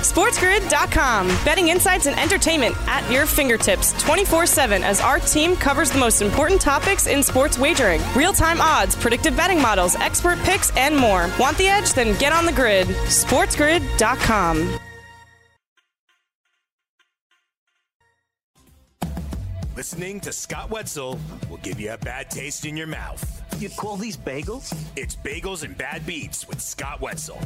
SportsGrid.com. Betting insights and entertainment at your fingertips 24 7 as our team covers the most important topics in sports wagering real time odds, predictive betting models, expert picks, and more. Want the edge? Then get on the grid. SportsGrid.com. Listening to Scott Wetzel will give you a bad taste in your mouth. You call these bagels? It's Bagels and Bad Beats with Scott Wetzel.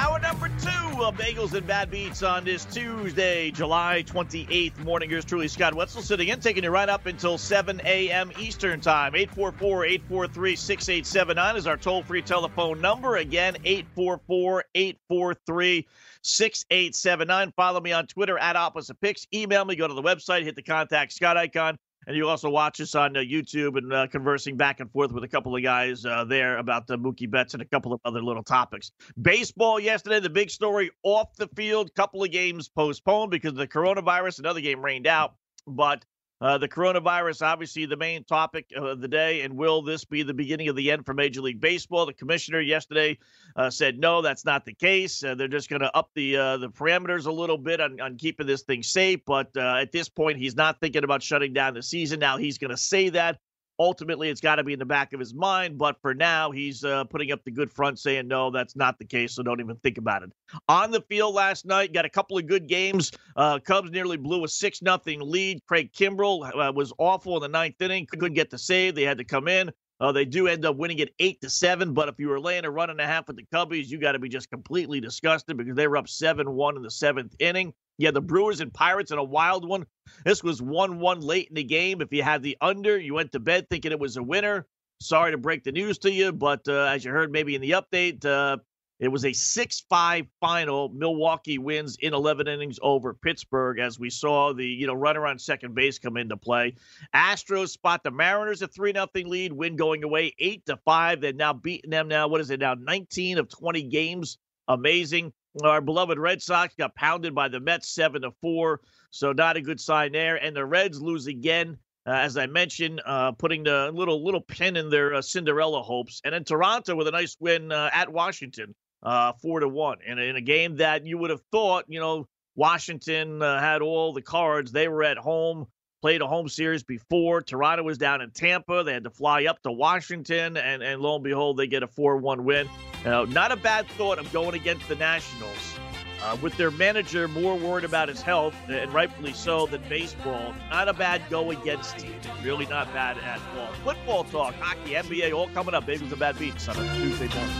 Hour number two of Bagels and Bad Beats on this Tuesday, July 28th morning. Here's truly Scott Wetzel sitting in, taking you right up until 7 a.m. Eastern Time. 844 843 6879 is our toll free telephone number. Again, 844 843 6879. Follow me on Twitter at Opposite Picks. Email me, go to the website, hit the contact Scott icon. And you also watch us on uh, YouTube and uh, conversing back and forth with a couple of guys uh, there about the Mookie Betts and a couple of other little topics. Baseball yesterday, the big story off the field, couple of games postponed because of the coronavirus. Another game rained out, but uh, the coronavirus, obviously, the main topic of the day. And will this be the beginning of the end for Major League Baseball? The commissioner yesterday uh, said no, that's not the case. Uh, they're just going to up the uh, the parameters a little bit on, on keeping this thing safe. But uh, at this point, he's not thinking about shutting down the season. Now he's going to say that ultimately it's got to be in the back of his mind. But for now, he's uh, putting up the good front saying, no, that's not the case. So don't even think about it. On the field last night, got a couple of good games. Uh, Cubs nearly blew a 6 nothing lead. Craig Kimbrel uh, was awful in the ninth inning, couldn't get the save. They had to come in. Uh, they do end up winning it eight to seven, but if you were laying a run and a half with the Cubbies, you got to be just completely disgusted because they were up seven one in the seventh inning. Yeah, the Brewers and Pirates in a wild one. This was 1 1 late in the game. If you had the under, you went to bed thinking it was a winner. Sorry to break the news to you, but uh, as you heard maybe in the update, uh, it was a 6 5 final. Milwaukee wins in 11 innings over Pittsburgh as we saw the you know runner on second base come into play. Astros spot the Mariners a 3 0 lead, win going away 8 to 5. They're now beating them now. What is it now? 19 of 20 games. Amazing. Our beloved Red Sox got pounded by the Mets seven to four, so not a good sign there. And the Reds lose again, uh, as I mentioned, uh, putting the little little pin in their uh, Cinderella hopes. And then Toronto with a nice win uh, at Washington, uh, four to one, and in a game that you would have thought, you know, Washington uh, had all the cards. They were at home played a home series before. Toronto was down in Tampa. They had to fly up to Washington, and, and lo and behold, they get a 4 1 win. Uh, not a bad thought of going against the Nationals. Uh, with their manager more worried about his health, and rightfully so, than baseball. Not a bad go against team. Really not bad at all. Football talk, hockey, NBA, all coming up. Bagels and Bad Beats on a Tuesday morning.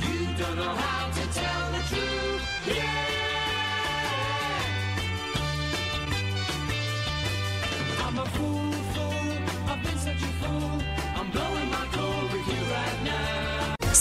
You don't know how to tell the truth. Yeah. I'm a fool.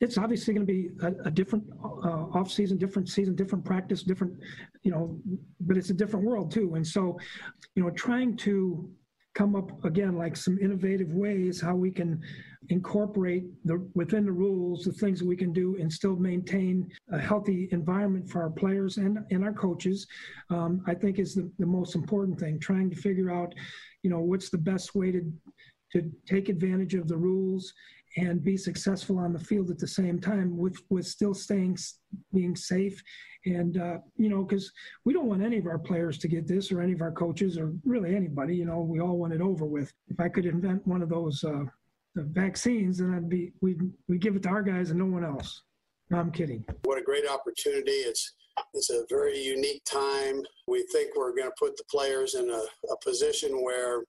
It's obviously going to be a, a different uh, off season, different season, different practice, different, you know, but it's a different world too. And so, you know, trying to come up again like some innovative ways how we can incorporate the within the rules the things that we can do and still maintain a healthy environment for our players and, and our coaches um, i think is the, the most important thing trying to figure out you know what's the best way to to take advantage of the rules and be successful on the field at the same time with with still staying being safe. And uh, you know because we don't want any of our players to get this or any of our coaches or really anybody you know we all want it over with. If i could invent one of those uh, vaccines then i'd be we we give it to our guys and no one else. No, i'm kidding. What a great opportunity. It's it's a very unique time. We think we're going to put the players in a, a position where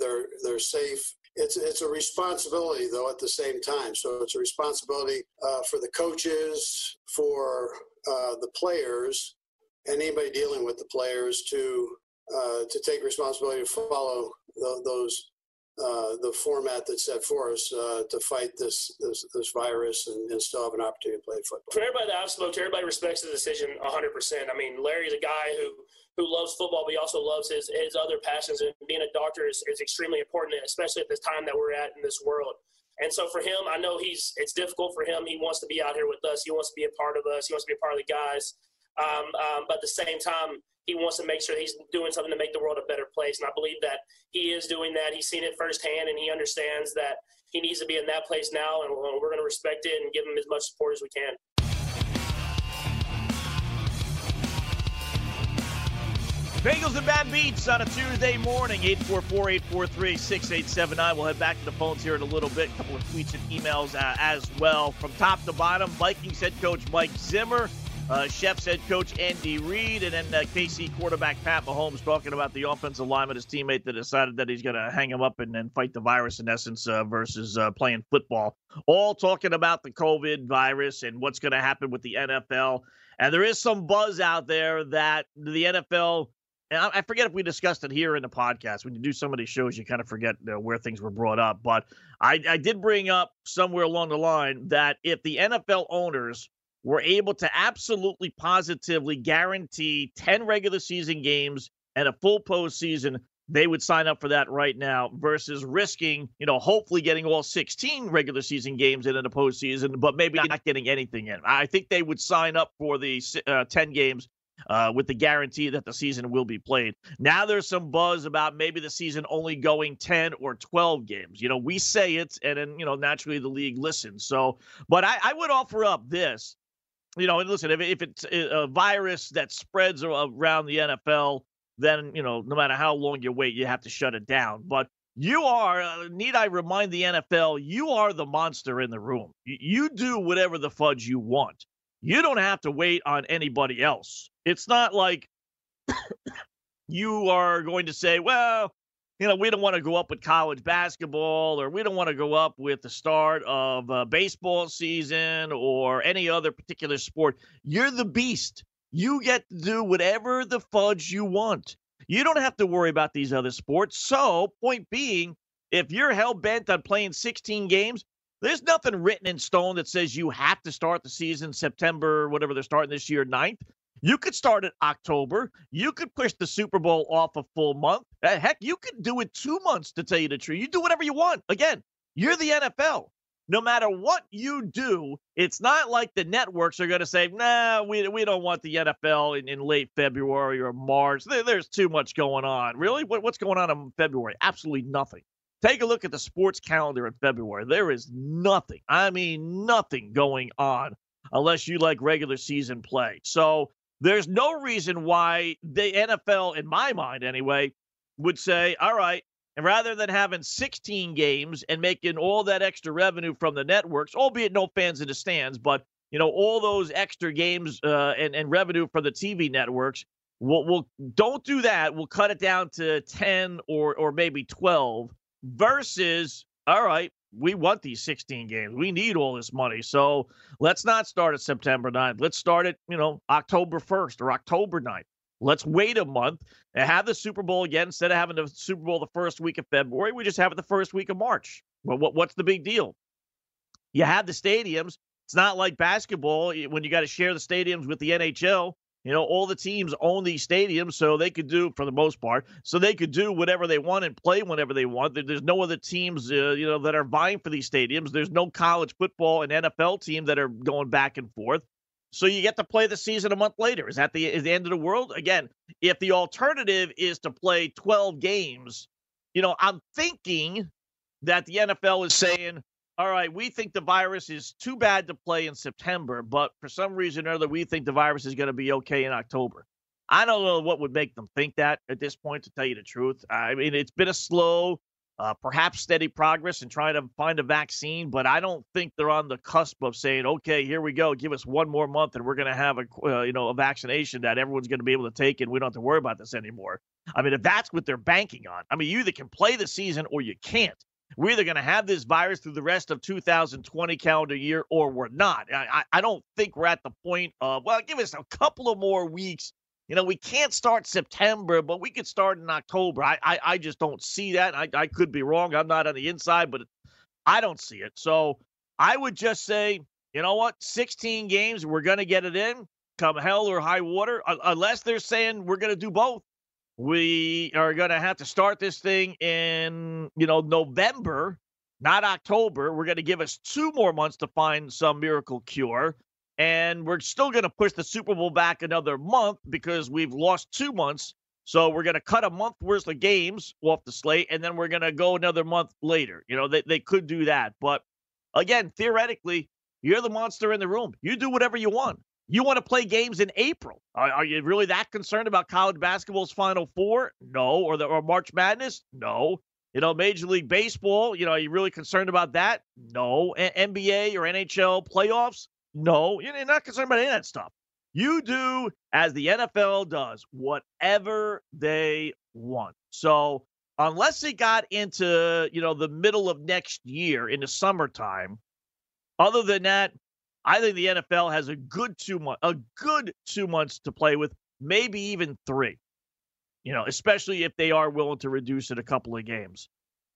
they're they're safe it's it's a responsibility though at the same time. So it's a responsibility uh, for the coaches, for uh, the players, and anybody dealing with the players to uh, to take responsibility to follow the, those uh, the format that's set for us uh, to fight this this, this virus and, and, still have an opportunity to play football. For everybody that I've spoken to, everybody respects the decision 100%. I mean, Larry's a guy who who loves football, but he also loves his, his other passions. And being a doctor is, is extremely important, especially at this time that we're at in this world. And so for him, I know he's it's difficult for him. He wants to be out here with us. He wants to be a part of us. He wants to be a part of the guys. Um, um, but at the same time, he wants to make sure he's doing something to make the world a better place. And I believe that he is doing that. He's seen it firsthand, and he understands that he needs to be in that place now. And we're going to respect it and give him as much support as we can. Bagels and Bad Beats on a Tuesday morning, 844-843-6879. We'll head back to the phones here in a little bit. A couple of tweets and emails uh, as well. From top to bottom, Vikings head coach Mike Zimmer uh, Chefs head coach Andy Reid, and then uh, KC quarterback Pat Mahomes talking about the offensive lineman, his teammate that decided that he's going to hang him up and then fight the virus in essence uh, versus uh, playing football. All talking about the COVID virus and what's going to happen with the NFL. And there is some buzz out there that the NFL. And I forget if we discussed it here in the podcast. When you do some of these shows, you kind of forget uh, where things were brought up. But I, I did bring up somewhere along the line that if the NFL owners were able to absolutely positively guarantee 10 regular season games and a full postseason, they would sign up for that right now versus risking, you know, hopefully getting all 16 regular season games in in the postseason, but maybe not getting anything in. I think they would sign up for the uh, 10 games uh, with the guarantee that the season will be played. Now there's some buzz about maybe the season only going 10 or 12 games. You know, we say it, and then, you know, naturally the league listens. So, but I, I would offer up this you know, and listen, if, if it's a virus that spreads around the NFL, then, you know, no matter how long you wait, you have to shut it down. But you are, uh, need I remind the NFL, you are the monster in the room. You do whatever the fudge you want. You don't have to wait on anybody else. It's not like you are going to say, well, you know, we don't want to go up with college basketball or we don't want to go up with the start of uh, baseball season or any other particular sport. You're the beast. You get to do whatever the fudge you want. You don't have to worry about these other sports. So, point being, if you're hell bent on playing 16 games, there's nothing written in stone that says you have to start the season September, whatever they're starting this year, 9th. You could start in October. You could push the Super Bowl off a full month. Heck, you could do it two months to tell you the truth. You do whatever you want. Again, you're the NFL. No matter what you do, it's not like the networks are going to say, nah, we, we don't want the NFL in, in late February or March. There, there's too much going on. Really? What, what's going on in February? Absolutely nothing. Take a look at the sports calendar in February. There is nothing. I mean, nothing going on unless you like regular season play. So there's no reason why the NFL, in my mind anyway, would say, all right, and rather than having 16 games and making all that extra revenue from the networks, albeit no fans in the stands, but you know all those extra games uh, and and revenue from the TV networks, we'll, we'll don't do that. We'll cut it down to 10 or or maybe 12 versus all right, we want these 16 games. We need all this money. So let's not start at September 9th. Let's start at, you know, October 1st or October 9th. Let's wait a month and have the Super Bowl again. Instead of having the Super Bowl the first week of February, we just have it the first week of March. Well, what, what's the big deal? You have the stadiums. It's not like basketball eh, when you got to share the stadiums with the NHL. You know, all the teams own these stadiums, so they could do, for the most part, so they could do whatever they want and play whenever they want. There's no other teams, uh, you know, that are vying for these stadiums. There's no college football and NFL team that are going back and forth. So you get to play the season a month later. Is that the is the end of the world? Again, if the alternative is to play 12 games, you know, I'm thinking that the NFL is saying, all right, we think the virus is too bad to play in September, but for some reason or other, we think the virus is going to be okay in October. I don't know what would make them think that at this point, to tell you the truth. I mean, it's been a slow, uh, perhaps steady progress in trying to find a vaccine, but I don't think they're on the cusp of saying, okay, here we go, give us one more month and we're going to have a, uh, you know, a vaccination that everyone's going to be able to take and we don't have to worry about this anymore. I mean, if that's what they're banking on, I mean, you either can play the season or you can't. We're either going to have this virus through the rest of 2020 calendar year or we're not. I, I don't think we're at the point of, well, give us a couple of more weeks. you know, we can't start September, but we could start in October. I I, I just don't see that. I, I could be wrong. I'm not on the inside, but I don't see it. So I would just say, you know what? 16 games, we're going to get it in come hell or high water, unless they're saying we're going to do both. We are going to have to start this thing in, you know, November, not October. We're going to give us two more months to find some miracle cure. And we're still going to push the Super Bowl back another month because we've lost two months. So we're going to cut a month worth of games off the slate, and then we're going to go another month later. You know, they, they could do that. But again, theoretically, you're the monster in the room. You do whatever you want. You want to play games in April. Are, are, you really that concerned about college basketball's Final Four? No. Or the or March Madness? No. You know, Major League Baseball. You know, are you really concerned about that? No. A- NBA or NHL playoffs? No. You're not concerned about any of that stuff. You do as the NFL does, whatever they want. So unless it got into you know the middle of next year in the summertime, other than that, I think the NFL has a good two months, a good two months to play with, maybe even three. You know, especially if they are willing to reduce it a couple of games,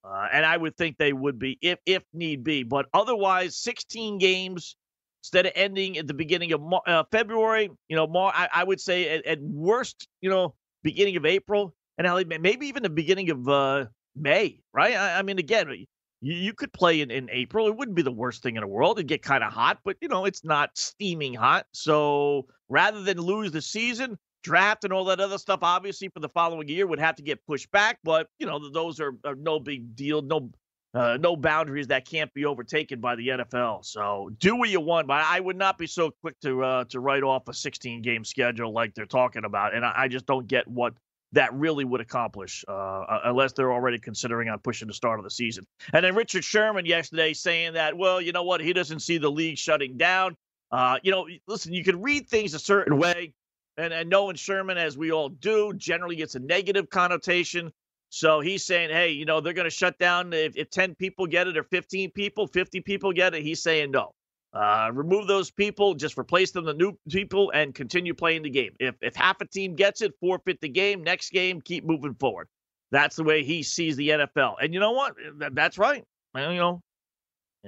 uh, and I would think they would be if if need be. But otherwise, 16 games instead of ending at the beginning of uh, February. You know, I, I would say at, at, worst, you know, beginning of April, and maybe even the beginning of uh, May. Right? I, I mean, again, you, you could play in, in April. It wouldn't be the worst thing in the world. It'd get kind of hot, but you know, it's not steaming hot. So rather than lose the season, draft and all that other stuff, obviously for the following year would have to get pushed back. But you know, those are, are no big deal. No uh, no boundaries that can't be overtaken by the NFL. So do what you want, but I would not be so quick to uh, to write off a 16 game schedule like they're talking about. And I, I just don't get what that really would accomplish, uh, unless they're already considering on pushing the start of the season. And then Richard Sherman yesterday saying that, well, you know what, he doesn't see the league shutting down. Uh, you know, listen, you can read things a certain way, and, and knowing Sherman, as we all do, generally gets a negative connotation. So he's saying, hey, you know, they're going to shut down if, if 10 people get it or 15 people, 50 people get it. He's saying no. Uh, remove those people, just replace them with new people, and continue playing the game. If if half a team gets it, forfeit the game. Next game, keep moving forward. That's the way he sees the NFL. And you know what? That's right. You know,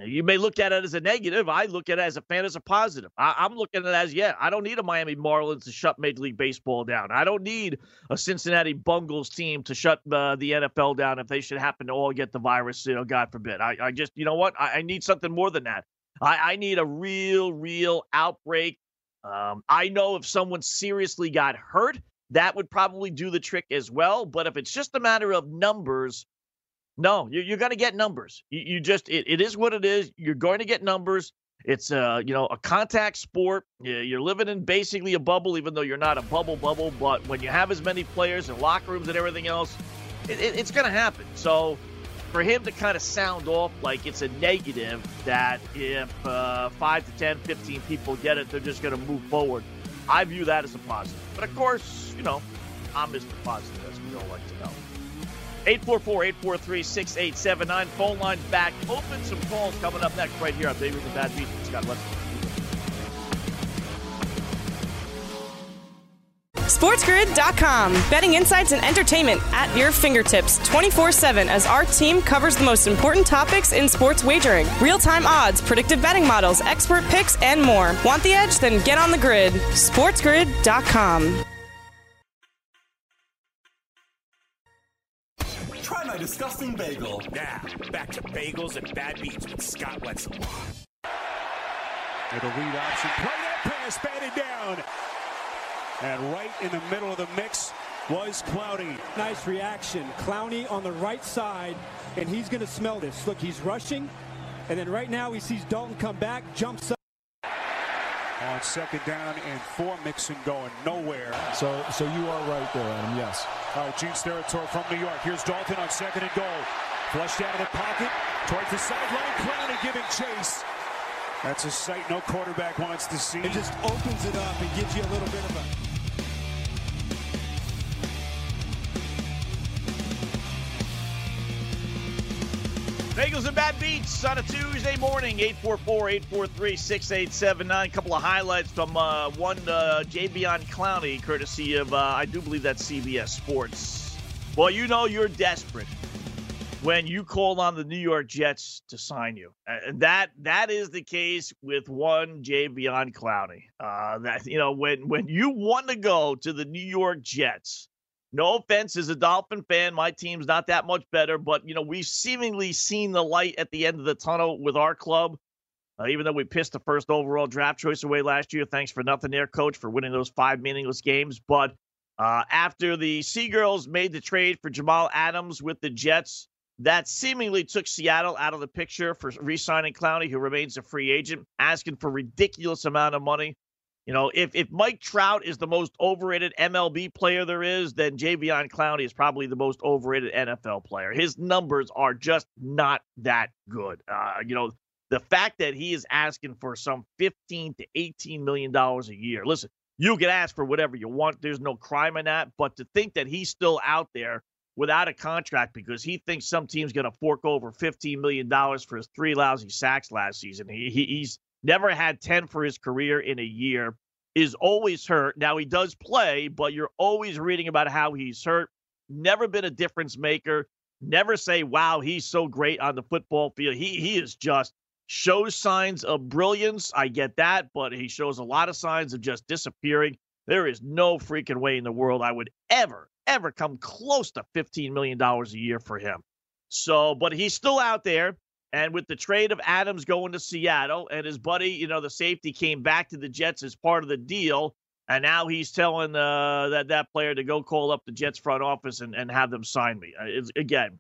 you may look at it as a negative. I look at it as a fan as a positive. I, am looking at it as, yeah, I don't need a Miami Marlins to shut Major League Baseball down. I don't need a Cincinnati Bungles team to shut uh, the NFL down if they should happen to all get the virus, you know, God forbid. I, I just, you know what? I, I need something more than that. I, I need a real, real outbreak. Um, I know if someone seriously got hurt, that would probably do the trick as well. But if it's just a matter of numbers, no, you're, you're going to get numbers. You, you just, it, it is what it is. You're going to get numbers. It's a, you know, a contact sport. You're living in basically a bubble, even though you're not a bubble bubble. But when you have as many players and locker rooms and everything else, it, it, it's going to happen. So for him to kind of sound off like it's a negative that if uh, 5 to 10, 15 people get it, they're just going to move forward. I view that as a positive. But of course, you know, I'm Mr. Positive, as we all like to know. 844 843 6879. Phone line back open. Some calls coming up next right here on David the Bad Beat. Scott Wetzel. SportsGrid.com. Betting insights and entertainment at your fingertips 24 7 as our team covers the most important topics in sports wagering real time odds, predictive betting models, expert picks, and more. Want the edge? Then get on the grid. SportsGrid.com. Try my disgusting bagel. Now, back to bagels and bad beats with Scott Wetzel. With a read option. Play that pass, batted down. And right in the middle of the mix was Clowney. Nice reaction. Clowney on the right side, and he's going to smell this. Look, he's rushing, and then right now he sees Dalton come back, jumps up. On second down and four, Mixon going nowhere. So, so you are right there, Adam. Yes. All right, Gene territory from New York. Here's Dalton on second and goal. Flushed out of the pocket towards the sideline. Clowney giving chase. That's a sight no quarterback wants to see. It just opens it up and gives you a little bit of a Bagels and Bad Beats on a Tuesday morning, 844-843-6879. A couple of highlights from uh, one uh, Jadeveon Clowney, courtesy of, uh, I do believe that's CBS Sports. Well, you know you're desperate when you call on the New York Jets to sign you. And that that is the case with one Jadeveon Clowney. Uh, that you know when when you want to go to the New York Jets – no offense, as a Dolphin fan, my team's not that much better, but you know we've seemingly seen the light at the end of the tunnel with our club. Uh, even though we pissed the first overall draft choice away last year, thanks for nothing there, coach, for winning those five meaningless games. But uh, after the Seagulls made the trade for Jamal Adams with the Jets, that seemingly took Seattle out of the picture for re-signing Clowney, who remains a free agent, asking for ridiculous amount of money. You know, if if Mike Trout is the most overrated MLB player there is, then Jadeveon Clowney is probably the most overrated NFL player. His numbers are just not that good. Uh, you know, the fact that he is asking for some 15 to 18 million dollars a year. Listen, you can ask for whatever you want. There's no crime in that, but to think that he's still out there without a contract because he thinks some team's going to fork over 15 million dollars for his three lousy sacks last season. He, he he's never had 10 for his career in a year, is always hurt. Now, he does play, but you're always reading about how he's hurt. Never been a difference maker. Never say, wow, he's so great on the football field. He, he is just shows signs of brilliance. I get that, but he shows a lot of signs of just disappearing. There is no freaking way in the world I would ever, ever come close to $15 million a year for him. So, but he's still out there. And with the trade of Adams going to Seattle and his buddy, you know, the safety came back to the Jets as part of the deal. And now he's telling uh, that that player to go call up the Jets front office and, and have them sign me. Uh, it's, again,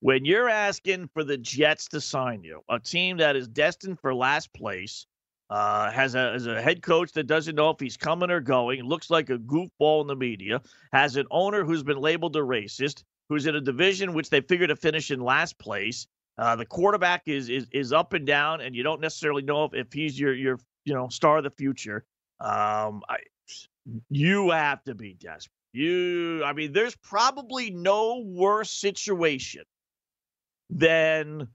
when you're asking for the Jets to sign you, a team that is destined for last place, uh, has, a, a head coach that doesn't know if he's coming or going, looks like a goofball in the media, has an owner who's been labeled a racist, who's in a division which they figure to finish in last place, uh, the quarterback is, is is up and down, and you don't necessarily know if, if he's your your you know star of the future. Um, I, you have to be desperate. You, I mean, there's probably no worse situation than,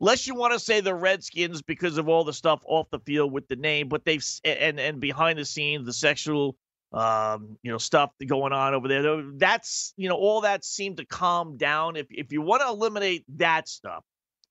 unless you want to say the Redskins because of all the stuff off the field with the name, but they've and and behind the scenes the sexual um, you know, stuff going on over there. That's, you know, all that seemed to calm down. If if you want to eliminate that stuff,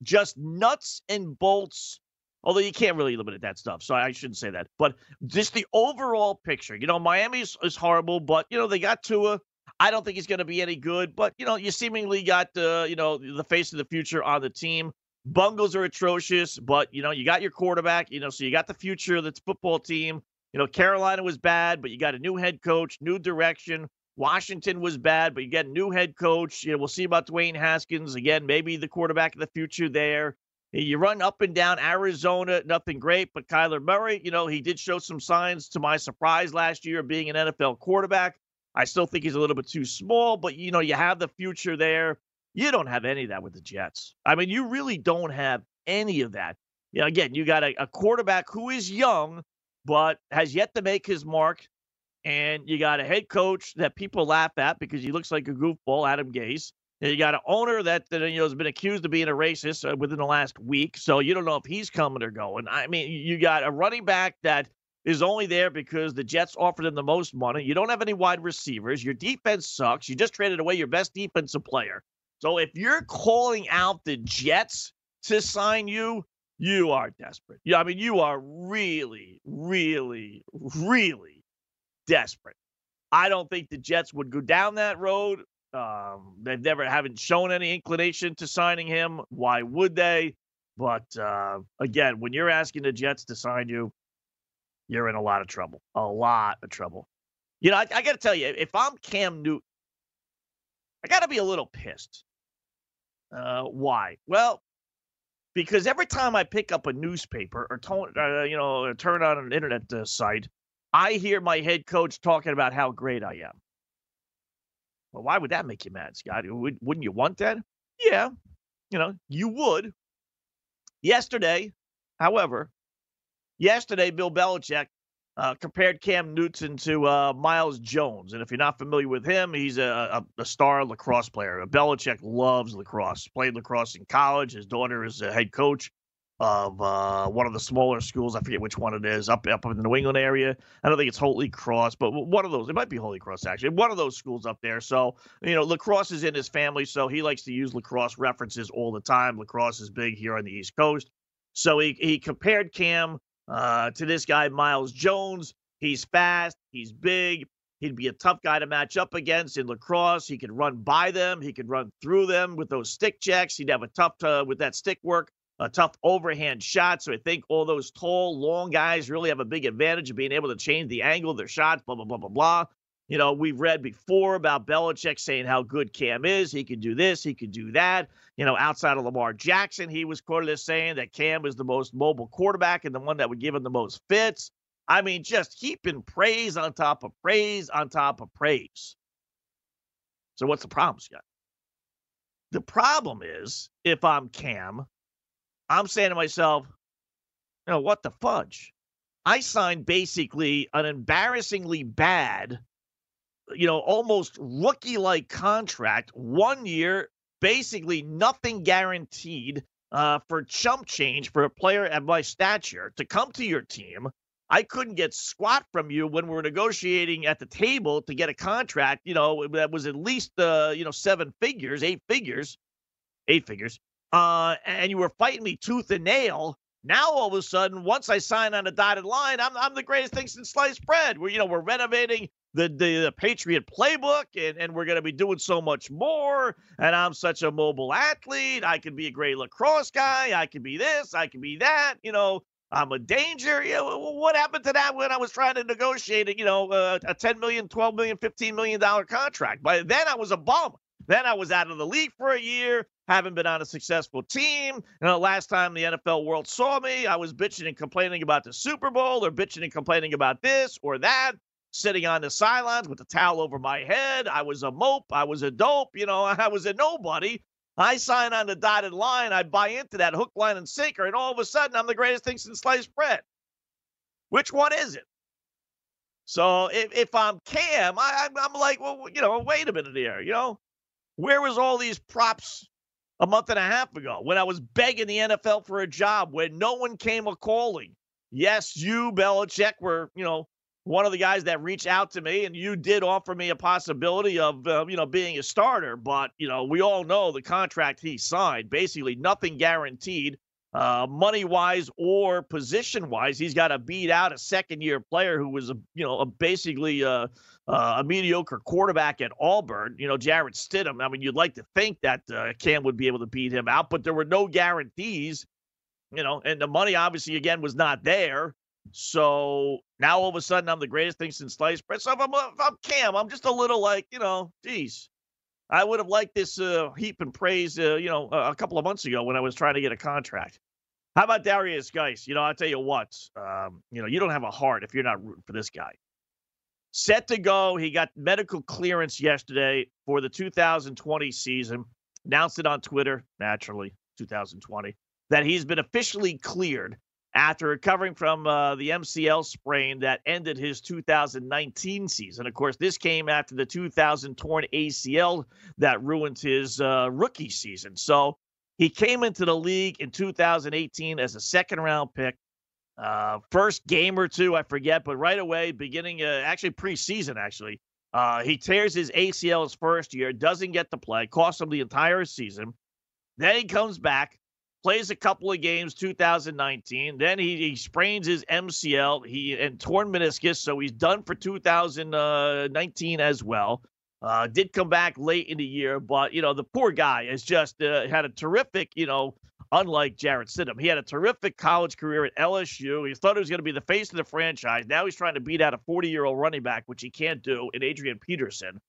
just nuts and bolts. Although you can't really limit that stuff, so I shouldn't say that. But just the overall picture, you know, Miami is, is horrible, but you know they got Tua. I don't think he's going to be any good, but you know, you seemingly got the you know the face of the future on the team. Bungles are atrocious, but you know you got your quarterback. You know, so you got the future of the football team. You know, Carolina was bad, but you got a new head coach, new direction. Washington was bad, but you get a new head coach. You know, we'll see about Dwayne Haskins again. Maybe the quarterback of the future there. You run up and down Arizona, nothing great, but Kyler Murray, you know, he did show some signs to my surprise last year of being an NFL quarterback. I still think he's a little bit too small, but you know, you have the future there. You don't have any of that with the Jets. I mean, you really don't have any of that. You know, again, you got a, a quarterback who is young, but has yet to make his mark and you got a head coach that people laugh at because he looks like a goofball, Adam Gase. And you got an owner that, you know has been accused of being a racist uh, within the last week, so you don't know if he's coming or going. I mean, you got a running back that is only there because the Jets offered him the most money. You don't have any wide receivers. Your defense sucks. You just traded away your best defensive player. So if you're calling out the Jets to sign you, you are desperate. Yeah, I mean, you are really, really, really desperate. I don't think the Jets would go down that road. Um, they've never haven't shown any inclination to signing him. Why would they? But uh, again, when you're asking the Jets to sign you, you're in a lot of trouble. A lot of trouble. You know, I, I got to tell you, if I'm Cam Newton, I got to be a little pissed. Uh, why? Well, because every time I pick up a newspaper or, uh, you know, or turn on an internet uh, site, I hear my head coach talking about how great I am. Well, why would that make you mad, Scott? Wouldn't you want that? Yeah, you know, you would. Yesterday, however, yesterday, Bill Belichick uh, compared Cam Newton to uh, Myles Jones. And if you're not familiar with him, he's a, a, a, star lacrosse player. Belichick loves lacrosse, played lacrosse in college. His daughter is a head coach of uh, one of the smaller schools. I forget which one it is, up up in the New England area. I don't think it's Holy Cross, but one of those. It might be Holy Cross actually. One of those schools up there. So you know, lacrosse is in his family, so he likes to use lacrosse references all the time. Lacrosse is big here on the East Coast. So he he compared Cam uh, to this guy Myles Jones. He's fast. He's big. He'd be a tough guy to match up against in lacrosse. He could run by them. He could run through them with those stick checks. He'd have a tough uh, with that stick work a tough overhand shot. So I think all those tall, long guys really have a big advantage of being able to change the angle of their shots, blah, blah, blah, blah, blah. You know, we've read before about Belichick saying how good Cam is. He could do this, he could do that. You know, outside of Lamar Jackson, he was quoted as saying that Cam was the most mobile quarterback and the one that would give him the most fits. I mean, just heaping praise on top of praise on top of praise. So what's the problem, Scott? The problem is if I'm Cam, I'm saying to myself, you know, what the fudge? I signed basically an embarrassingly bad, you know, almost rookie like contract, one year, basically nothing guaranteed uh, for chump change for a player at my stature to come to your team. I couldn't get squat from you when we were negotiating at the table to get a contract, you know, that was at least, uh, you know, seven figures, eight figures, eight figures uh, and you were fighting me tooth and nail. Now all of a sudden, once I sign on a dotted line, I'm I'm the greatest thing since sliced bread. We're you know we're renovating the the, the Patriot playbook, and and we're going to be doing so much more. And I'm such a mobile athlete. I could be a great lacrosse guy. I could be this. I could be that. You know, I'm a danger. You know, what happened to that when I was trying to negotiate, you know, a 10 million, 12 million, 15 million dollar contract? By then I was a bum. Then I was out of the league for a year haven't been on a successful team. You know, last time the NFL world saw me, I was bitching and complaining about the Super Bowl or bitching and complaining about this or that, sitting on the sidelines with the towel over my head. I was a mope. I was a dope. You know, I was a nobody. I sign on the dotted line. I buy into that hook, line, and sinker, and all of a sudden, I'm the greatest thing since sliced bread. Which one is it? So if, if I'm Cam, I, I'm like, well, you know, wait a minute here. You know, where was all these props a month and a half ago when I was begging the NFL for a job when no one came a calling. Yes, you, Belichick, were, you know, one of the guys that reached out to me, and you did offer me a possibility of, uh, you know, being a starter. But, you know, we all know the contract he signed, basically nothing guaranteed, uh, money wise or position wise. He's got to beat out a second year player who was, a, you know, a basically uh, uh, a mediocre quarterback at Auburn, you know, Jarrett Stidham. I mean, you'd like to think that uh, Cam would be able to beat him out, but there were no guarantees, you know, and the money obviously, again, was not there. So now all of a sudden, I'm the greatest thing since sliced bread. So if I'm, if I'm Cam, I'm just a little like, you know, geez, I would have liked this uh, heap and praise, uh, you know, a, couple of months ago when I was trying to get a contract. How about Derrius Guice? You know, I'll tell you what, um, you know, you don't have a heart if you're not rooting for this guy set to go. He got medical clearance yesterday for the 2020 season. Announced it on Twitter, naturally, 2020, that he's been officially cleared after recovering from uh, the MCL sprain that ended his 2019 season. Of course, this came after the 2000 torn ACL that ruined his uh, rookie season. So he came into the league in 2018 as a second round pick. Uh, first game or two, I forget, but right away, beginning uh, actually preseason, actually, uh, he tears his ACL his first year, doesn't get to play, costs him the entire season. Then he comes back, plays a couple of games, 2019. Then he, he sprains his MCL, he and torn meniscus, so he's done for 2019 as well. Uh, did come back late in the year, but you know the poor guy has just uh, had a terrific, you know, unlike Jarrett Stidham. He had a terrific college career at LSU. He thought he was going to be the face of the franchise. Now he's trying to beat out a 40 year old running back, which he can't do, in Adrian Peterson.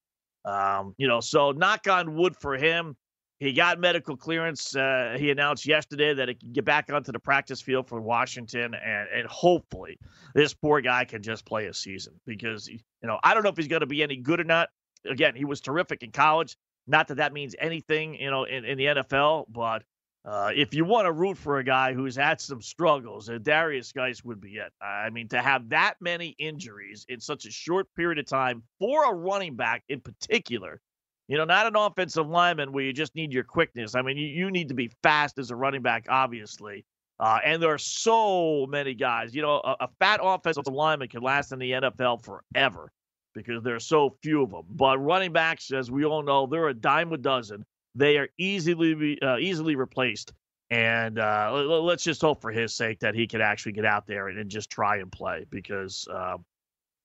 Um, you know, so knock on wood for him. He got medical clearance. Uh, he announced yesterday that he can get back onto the practice field for Washington, and, and hopefully this poor guy can just play a season because you know I don't know if he's going to be any good or not. Again, he was terrific in college. Not that that means anything, you know, in, in the NFL, but uh, if you want to root for a guy who's had some struggles, uh, Derrius Guice would be it. I mean, to have that many injuries in such a short period of time for a running back in particular, you know, not an offensive lineman where you just need your quickness. I mean, you, you need to be fast as a running back, obviously. Uh, and there are so many guys. You know, a, a fat offensive lineman can last in the NFL forever because there are so few of them. But running backs, as we all know, they're a dime a dozen. They are easily uh, easily replaced. And uh, let's just hope for his sake that he can actually get out there and, and just try and play because, um,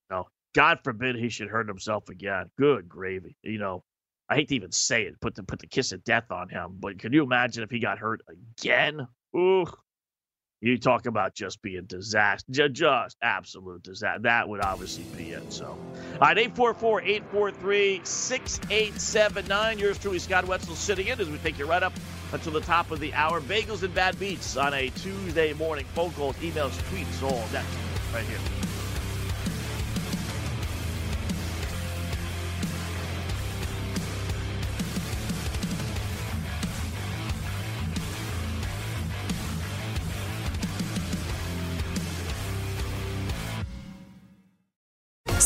you know, God forbid he should hurt himself again. Good gravy. You know, I hate to even say it, put the put the kiss of death on him. But can you imagine if he got hurt again? Ooh, you talk about just being disaster, just absolute disaster. That would obviously be it. So, all right, 844 843 6879. Yours truly, Scott Wetzel, sitting in as we take you right up until the top of the hour. Bagels and bad beats on a Tuesday morning. Phone calls, emails, tweets, all that right here.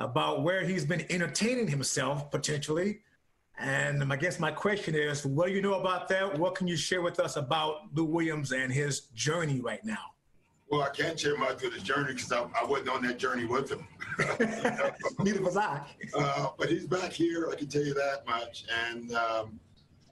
about where he's been entertaining himself potentially. And I guess my question is, what do you know about that? What can you share with us about Lou Williams and his journey right now? Well, I can't share much of his journey because I, I, wasn't on that journey with him. Neither was I. Uh, but he's back here, I can tell you that much. And, um,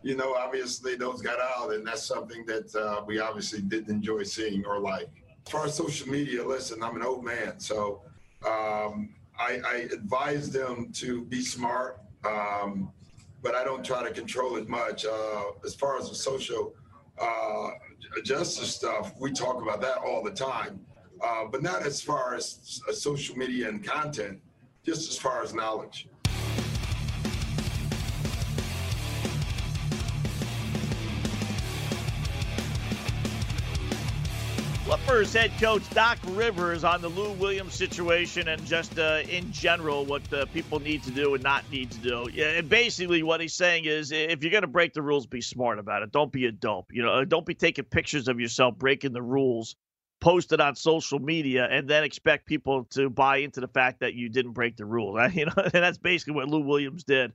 you know, obviously those got out, and that's something that uh, we obviously didn't enjoy seeing or like. As far as social media, listen, I'm an old man, so um, I, I advise them to be smart, um, but I don't try to control it much. Uh, as far as the social uh, justice stuff, we talk about that all the time, uh, but not as far as social media and content, just as far as knowledge. Clippers head coach Doc Rivers on the Lou Williams situation and just uh, in general what uh, people need to do and not need to do. Yeah, and basically what he's saying is if you're going to break the rules, be smart about it. Don't be a dope. You know, uh, don't be taking pictures of yourself breaking the rules, post it on social media, and then expect people to buy into the fact that you didn't break the rules. You know, and that's basically what Lou Williams did.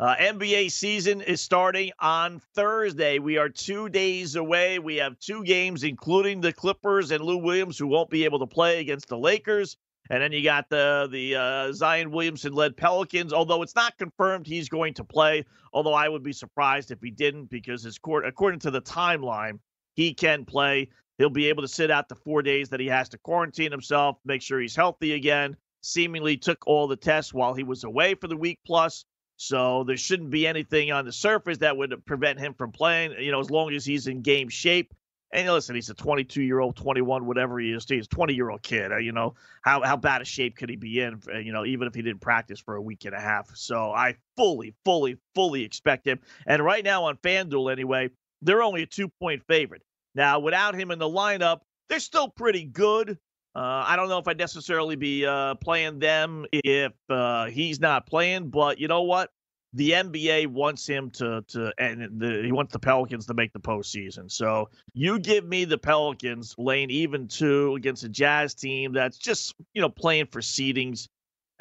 Uh, NBA season is starting on Thursday. We are two days away. We have two games, including the Clippers and Lou Williams, who won't be able to play against the Lakers. And then you got the the uh, Zion Williamson led Pelicans. Although it's not confirmed he's going to play. Although I would be surprised if he didn't, because his court, according to the timeline, he can play. He'll be able to sit out the four days that he has to quarantine himself, make sure he's healthy again. Seemingly took all the tests while he was away for the week plus. So there shouldn't be anything on the surface that would prevent him from playing, you know, as long as he's in game shape. And listen, he's a 22 year old, 21, whatever he is. He's a 20 year old kid. Uh, you know, how, how bad a shape could he be in, uh, you know, even if he didn't practice for a week and a half? So I fully, fully, fully expect him. And right now on FanDuel, anyway, they're only a two point favorite. Now, without him in the lineup, they're still pretty good. Uh, I don't know if I'd necessarily be uh, playing them if uh, he's not playing, but you know what? The NBA wants him to to and the, he wants the Pelicans to make the postseason. So you give me the Pelicans lane even two against a Jazz team that's just you know playing for seedings,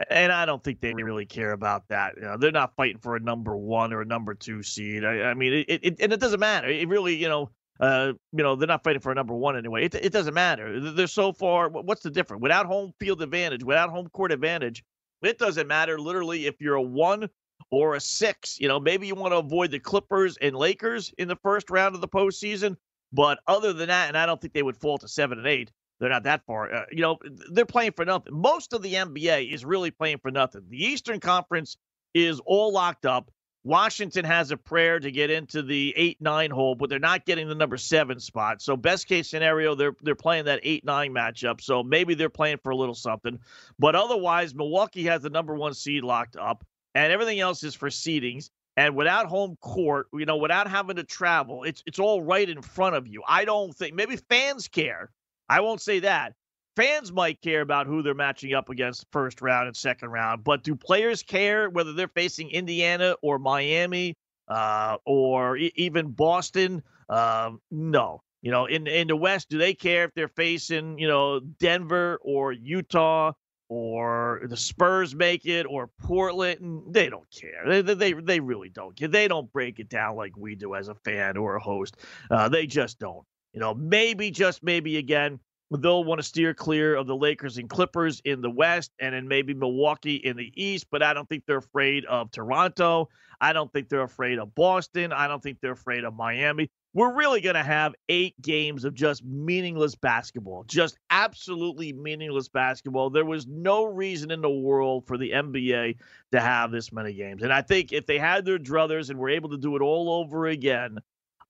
and I don't think they really care about that. You know, they're not fighting for a number one or a number two seed. I, I mean, it, it, and it doesn't matter. It really you know uh, you know, they're not fighting for a number one anyway. It, it doesn't matter. They're so far. What's the difference? Without home field advantage, without home court advantage, it doesn't matter. Literally, if you're a one or a six, you know, maybe you want to avoid the Clippers and Lakers in the first round of the postseason. But other than that, and I don't think they would fall to seven and eight. They're not that far. Uh, you know, they're playing for nothing. Most of the NBA is really playing for nothing. The Eastern Conference is all locked up Washington has a prayer to get into the eight nine hole, but they're not getting the number seven spot. So best case scenario, they're they're playing that eight nine matchup. So maybe they're playing for a little something. But otherwise, Milwaukee has the number one seed locked up, and everything else is for seedings. And without home court, you know, without having to travel, it's it's all right in front of you. I don't think maybe fans care. I won't say that, fans might care about who they're matching up against first round and second round, but do players care whether they're facing Indiana or Miami uh, or e- even Boston? Um, no. You know, in in the West, do they care if they're facing you know Denver or Utah or the Spurs make it or Portland? They don't care. They they they really don't care. They don't break it down like we do as a fan or a host. Uh, they just don't. You know, maybe just maybe again they'll want to steer clear of the Lakers and Clippers in the West and then maybe Milwaukee in the East, but I don't think they're afraid of Toronto. I don't think they're afraid of Boston. I don't think they're afraid of Miami. We're really going to have eight games of just meaningless basketball, just absolutely meaningless basketball. There was no reason in the world for the NBA to have this many games. And I think if they had their druthers and were able to do it all over again,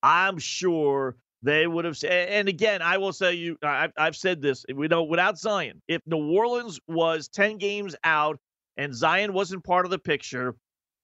I'm sure they would have said, and again, I will say you, I've, I've said this, we know without Zion, if New Orleans was 10 games out and Zion wasn't part of the picture,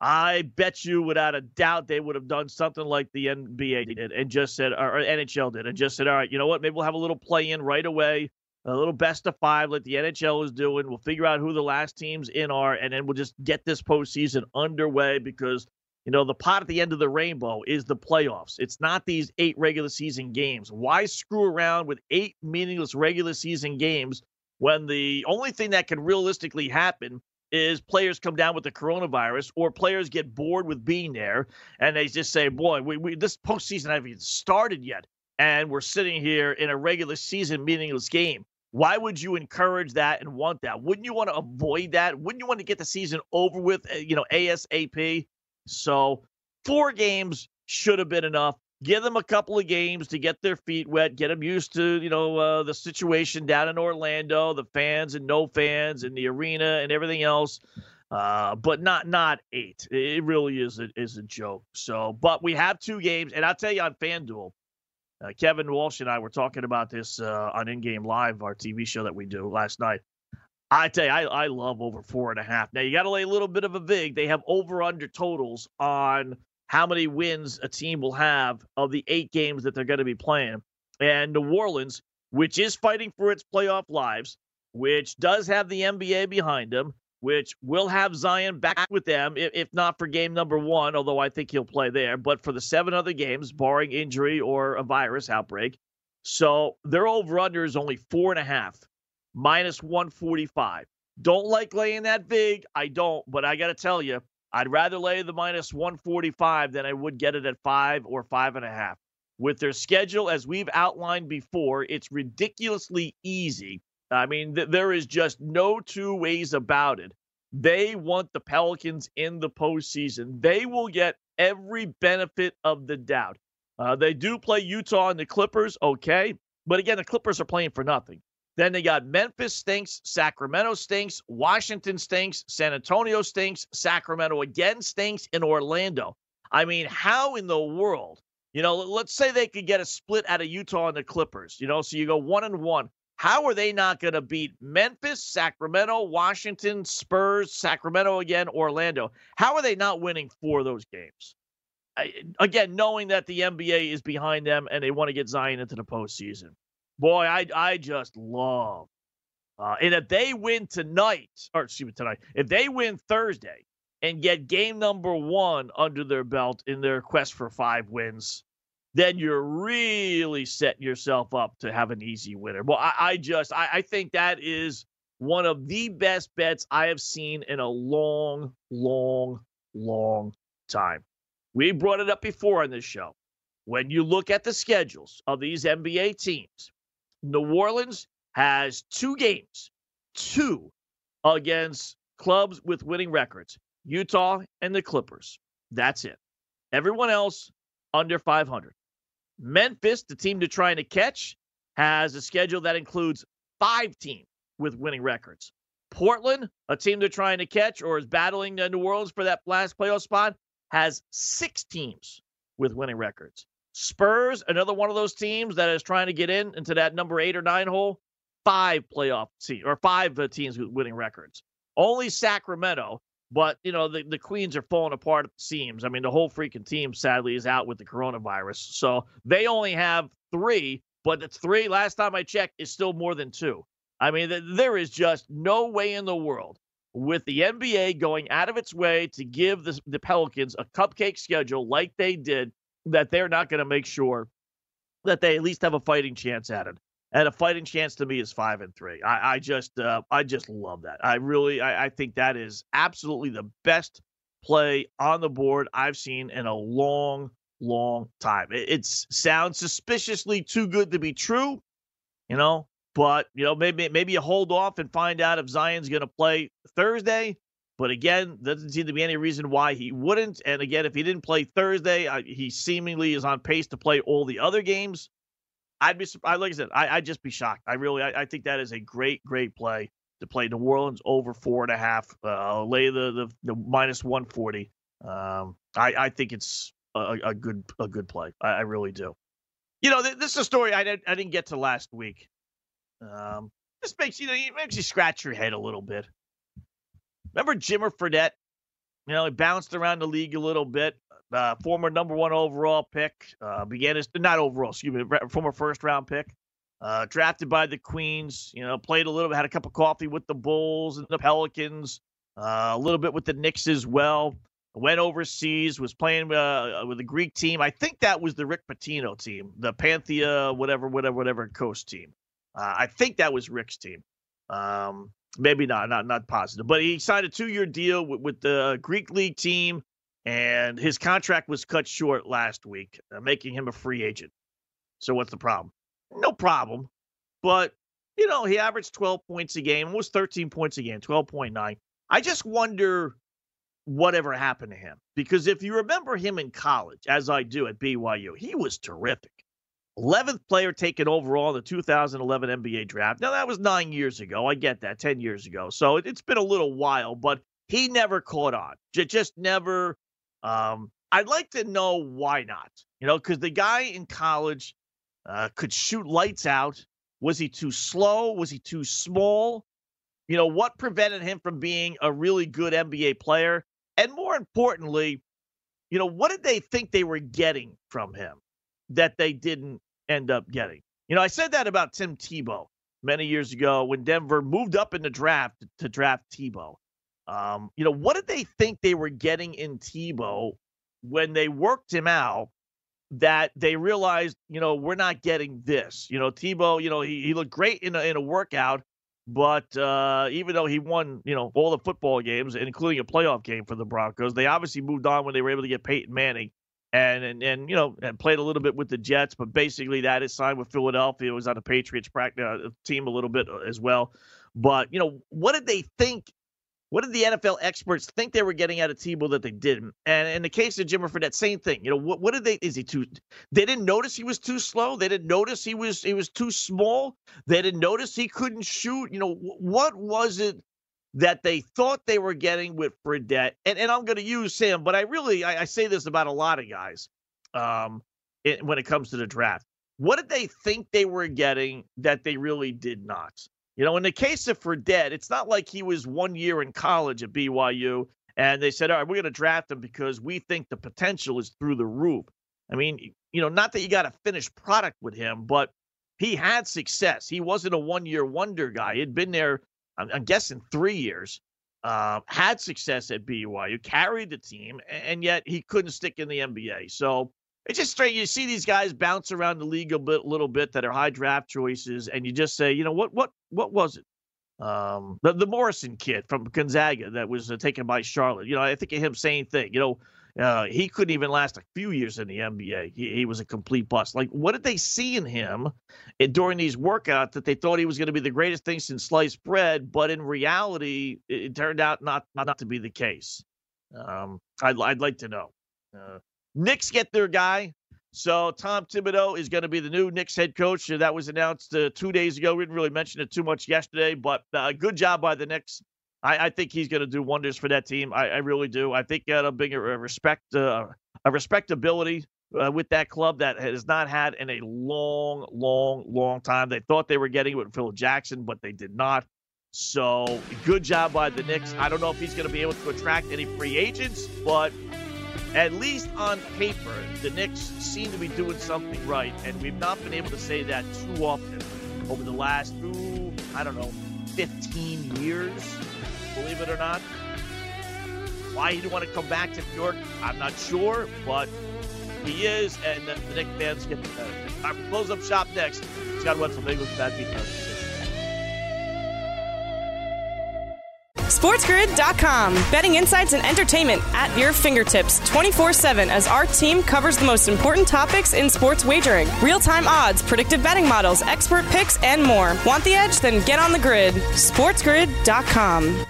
I bet you without a doubt they would have done something like the NBA did and just said, or NHL did, and just said, all right, you know what, maybe we'll have a little play in right away, a little best of five like the NHL is doing. We'll figure out who the last teams in are, and then we'll just get this postseason underway because you know, the pot at the end of the rainbow is the playoffs. It's not these eight regular season games. Why screw around with eight meaningless regular season games when the only thing that can realistically happen is players come down with the coronavirus or players get bored with being there and they just say, boy, we, we this postseason hasn't even started yet. And we're sitting here in a regular season meaningless game. Why would you encourage that and want that? Wouldn't you want to avoid that? Wouldn't you want to get the season over with, eh, you know, ASAP? So four games should have been enough. Give them a couple of games to get their feet wet, get them used to you know uh, the situation down in Orlando, the fans and no fans, and the arena and everything else. Uh, but not not eight. It really is a, is a joke. So, but we have two games, and I'll tell you on FanDuel, uh, Kevin Walsh and I were talking about this uh, on In Game Live, our TV show that we do last night. I tell you, I, I love over four and a half. Now you got to lay a little bit of a vig. They have over under totals on how many wins a team will have of the eight games that they're going to be playing. And New Orleans, which is fighting for its playoff lives, which does have the NBA behind them, which will have Zion back with them, if, if not for game number one, although I think he'll play there, but for the seven other games, barring injury or a virus outbreak. So their over under is only four and a half minus 145. Don't like laying that big. I don't, but I got to tell you, I'd rather lay the minus 145 than I would get it at five or five and a half. With their schedule, as we've outlined before, it's ridiculously easy. I mean, th- there is just no two ways about it. They want the Pelicans in the postseason. They will get every benefit of the doubt. Uh, they do play Utah and the Clippers, okay. But again, the Clippers are playing for nothing. Then they got Memphis stinks, Sacramento stinks, Washington stinks, San Antonio stinks, Sacramento again stinks, and Orlando. I mean, how in the world? You know, let's say they could get a split out of Utah and the Clippers, you know, so you go one and one. How are they not going to beat Memphis, Sacramento, Washington, Spurs, Sacramento again, Orlando? How are they not winning four of those games? I, again, knowing that the NBA is behind them and they want to get Zion into the postseason. Boy, I I just love. Uh, and if they win tonight, or excuse me, tonight, if they win Thursday and get game number one under their belt in their quest for five wins, then you're really setting yourself up to have an easy winner. Well, I, I just I, I think that is one of the best bets I have seen in a long, long, long time. We brought it up before on this show. When you look at the schedules of these NBA teams, New Orleans has two games, two against clubs with winning records Utah and the Clippers. That's it. Everyone else under 500. Memphis, the team they're trying to catch, has a schedule that includes five teams with winning records. Portland, a team they're trying to catch or is battling uh, New Orleans for that last playoff spot, has six teams with winning records. Spurs, another one of those teams that is trying to get in into that number eight or nine hole, five playoff teams or five uh, teams with winning records. Only Sacramento, but you know the, the Queens are falling apart at the seams. I mean, the whole freaking team sadly is out with the coronavirus, so they only have three. But it's three. Last time I checked, is still more than two. I mean, there is just no way in the world with the NBA going out of its way to give the, the Pelicans a cupcake schedule like they did that they're not going to make sure that they at least have a fighting chance at it. And a fighting chance to me is five and three. I, I just, uh, I just love that. I really, I, I think that is absolutely the best play on the board I've seen in a long, long time. It it's, sounds suspiciously too good to be true, you know. But you know, maybe maybe you hold off and find out if Zion's going to play Thursday. But again, doesn't seem to be any reason why he wouldn't. And again, if he didn't play Thursday, I, he seemingly is on pace to play all the other games. I'd be surprised. Like I said, I, would just be shocked. I really, I, I, think that is a great, great play to play New Orleans over four and a half. Uh, lay the, the the minus one forty. Um, I I think it's a, a good a good play. I, I really do. You know, th- this is a story I didn't I didn't get to last week. Um, this makes you know, it makes you scratch your head a little bit. Remember Jimmer Fredette? You know, he bounced around the league a little bit. Uh, former number one overall pick, uh, began his not overall, excuse me, former first round pick. Uh, drafted by the Queens, you know, played a little bit, had a cup of coffee with the Bulls and the Pelicans, uh, a little bit with the Knicks as well. Went overseas, was playing uh, with a Greek team. I think that was the Rick Pitino team, the Panthea, whatever, whatever, whatever coast team. Uh, I think that was Rick's team. Um, maybe not, not not positive, but he signed a two-year deal with, with the Greek league team, and his contract was cut short last week, uh, making him a free agent. So what's the problem? No problem, but you know he averaged 12 points a game, was 13 points a game, 12.9. I just wonder whatever happened to him because if you remember him in college, as I do at BYU, he was terrific. 11th player taken overall in the 2011 NBA draft. Now, that was nine years ago. I get that, 10 years ago. So it, has been a little while, but he never caught on. Just never. Um, I'd like to know why not. You know, because the guy in college uh, could shoot lights out. Was he too slow? Was he too small? You know, what prevented him from being a really good NBA player? And more importantly, you know, what did they think they were getting from him? that they didn't end up getting. You know, I said that about Tim Tebow many years ago when Denver moved up in the draft to draft Tebow. Um, you know, what did they think they were getting in Tebow when they worked him out that they realized, you know, we're not getting this. You know, Tebow, you know, he, he looked great in a, in a workout, but uh, even though he won, you know, all the football games, including a playoff game for the Broncos, they obviously moved on when they were able to get Peyton Manning and and, and you know played a little bit with the Jets, but basically that is signed with Philadelphia. It was on the Patriots practice uh, team a little bit uh, as well. But you know, what did they think? What did the NFL experts think they were getting out of Tebow that they didn't? And in the case of Jimmer that same thing. You know, what, what did they? Is he too? They didn't notice he was too slow. They didn't notice he was he was too small. They didn't notice he couldn't shoot. You know, what was it that they thought they were getting with Fredette. And, and I'm going to use him, but I really, I, I, say this about a lot of guys um, it, when it comes to the draft. What did they think they were getting that they really did not? You know, in the case of Fredette, it's not like he was one year in college at BYU and they said, all right, we're going to draft him because we think the potential is through the roof. I mean, you know, not that you got a finished product with him, but he had success. He wasn't a one year wonder guy. He'd been there I'm, I'm guessing three years, uh, had success at BYU, carried the team, and yet he couldn't stick in the NBA. So it's just strange. You see these guys bounce around the league a bit, little bit that are high draft choices, and you just say, you know, what, what, what was it? Um, the, the Morrison kid from Gonzaga that was uh, taken by Charlotte. You know, I think of him saying thing. You know, uh, he couldn't even last a few years in the NBA. He, he, was a complete bust. Like, what did they see in him during these workouts that they thought he was going to be the greatest thing since sliced bread? But in reality, it, it turned out not, not, not to be the case. Um, I'd, I'd like to know. Uh, Knicks get their guy. So Tom Thibodeau is going to be the new Knicks head coach. That was announced uh, two days ago. We didn't really mention it too much yesterday, but uh, good job by the Knicks I, I think he's going to do wonders for that team. I, I really do. I think that'll bring a, a respect, uh, a respectability uh, with that club that has not had in a long, long, long time. They thought they were getting it with Phil Jackson, but they did not. So good job by the Knicks. I don't know if he's going to be able to attract any free agents, but at least on paper, the Knicks seem to be doing something right, and we've not been able to say that too often over the last, ooh, I don't know, 15 years, believe it or not. Why he didn't want to come back to New York, I'm not sure, but he is, and the, the Knicks fans get the benefit. Close up shop next. Scott Wetzel, Bagels, Bad Beat. SportsGrid.com. Betting insights and entertainment at your fingertips 24 7 as our team covers the most important topics in sports wagering real time odds, predictive betting models, expert picks, and more. Want the edge? Then get on the grid. SportsGrid.com.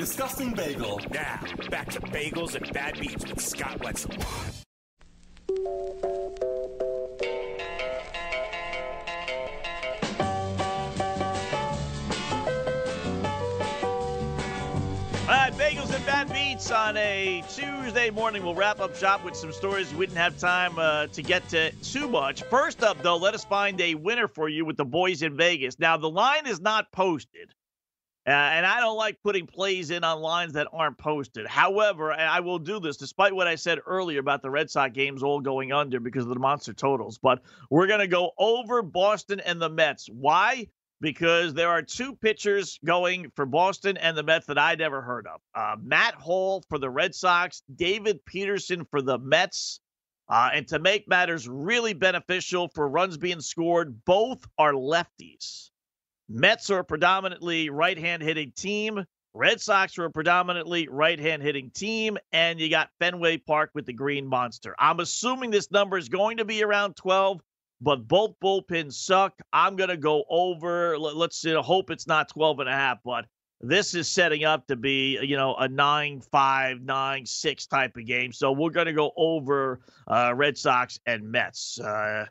disgusting bagel. Now, back to bagels and bad beats with Scott Wetzel. All right, bagels and bad beats on a Tuesday morning. We'll wrap up shop with some stories we didn't have time uh, to get to too much. First up, though, let us find a winner for you with the boys in Vegas. Now, the line is not posted, uh, and I don't like putting plays in on lines that aren't posted. However, I will do this despite what I said earlier about the Red Sox games all going under because of the monster totals. But we're going to go over Boston and the Mets. Why? because there are two pitchers going for Boston and the Mets that I'd never heard of. Uh, Matt Hall for the Red Sox, David Peterson for the Mets. Uh, and to make matters really beneficial for runs being scored, both are lefties. Mets are a predominantly right hand hitting team. Red Sox are a predominantly right hand hitting team. And you got Fenway Park with the Green Monster. I'm assuming this number is going to be around 12 but both bullpens suck. I'm going to go over. Let's you know, hope it's not 12 and a half, but this is setting up to be, you know, a 9 5, 9 6 type of game. So we're going to go over uh, Red Sox and Mets. Uh,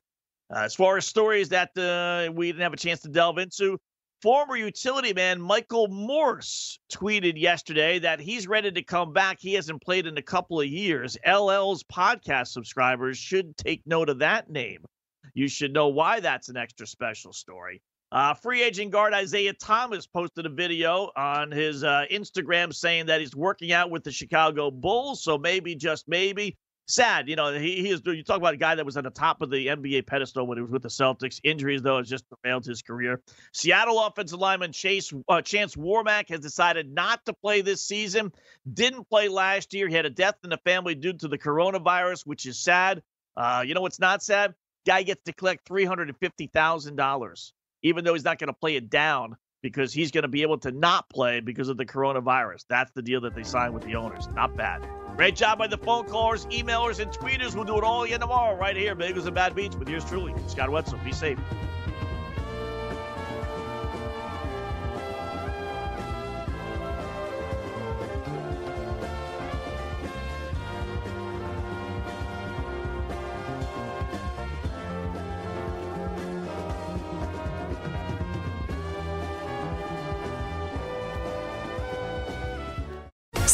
as far as stories that uh, we didn't have a chance to delve into, former utility man Michael Morse tweeted yesterday that he's ready to come back. He hasn't played in a couple of years. LL's podcast subscribers should take note of that name you should know why that's an extra special story. Uh, free agent guard Isaiah Thomas posted a video on his uh, Instagram saying that he's working out with the Chicago Bulls. So maybe, just maybe, sad. You know, he, he is. You talk about a guy that was on the top of the NBA pedestal when he was with the Celtics. Injuries, though, has just derailed his career. Seattle offensive lineman Chase uh, Chance Warmack has decided not to play this season. Didn't play last year. He had a death in the family due to the coronavirus, which is sad. Uh, you know what's not sad? Guy gets to collect $350,000, even though he's not going to play it down because he's going to be able to not play because of the coronavirus. That's the deal that they signed with the owners. Not bad. Great job by the phone callers, emailers, and tweeters. We'll do it all again tomorrow right here, Bagels and Bad Beats, with yours truly, Scott Wetzel. Be safe.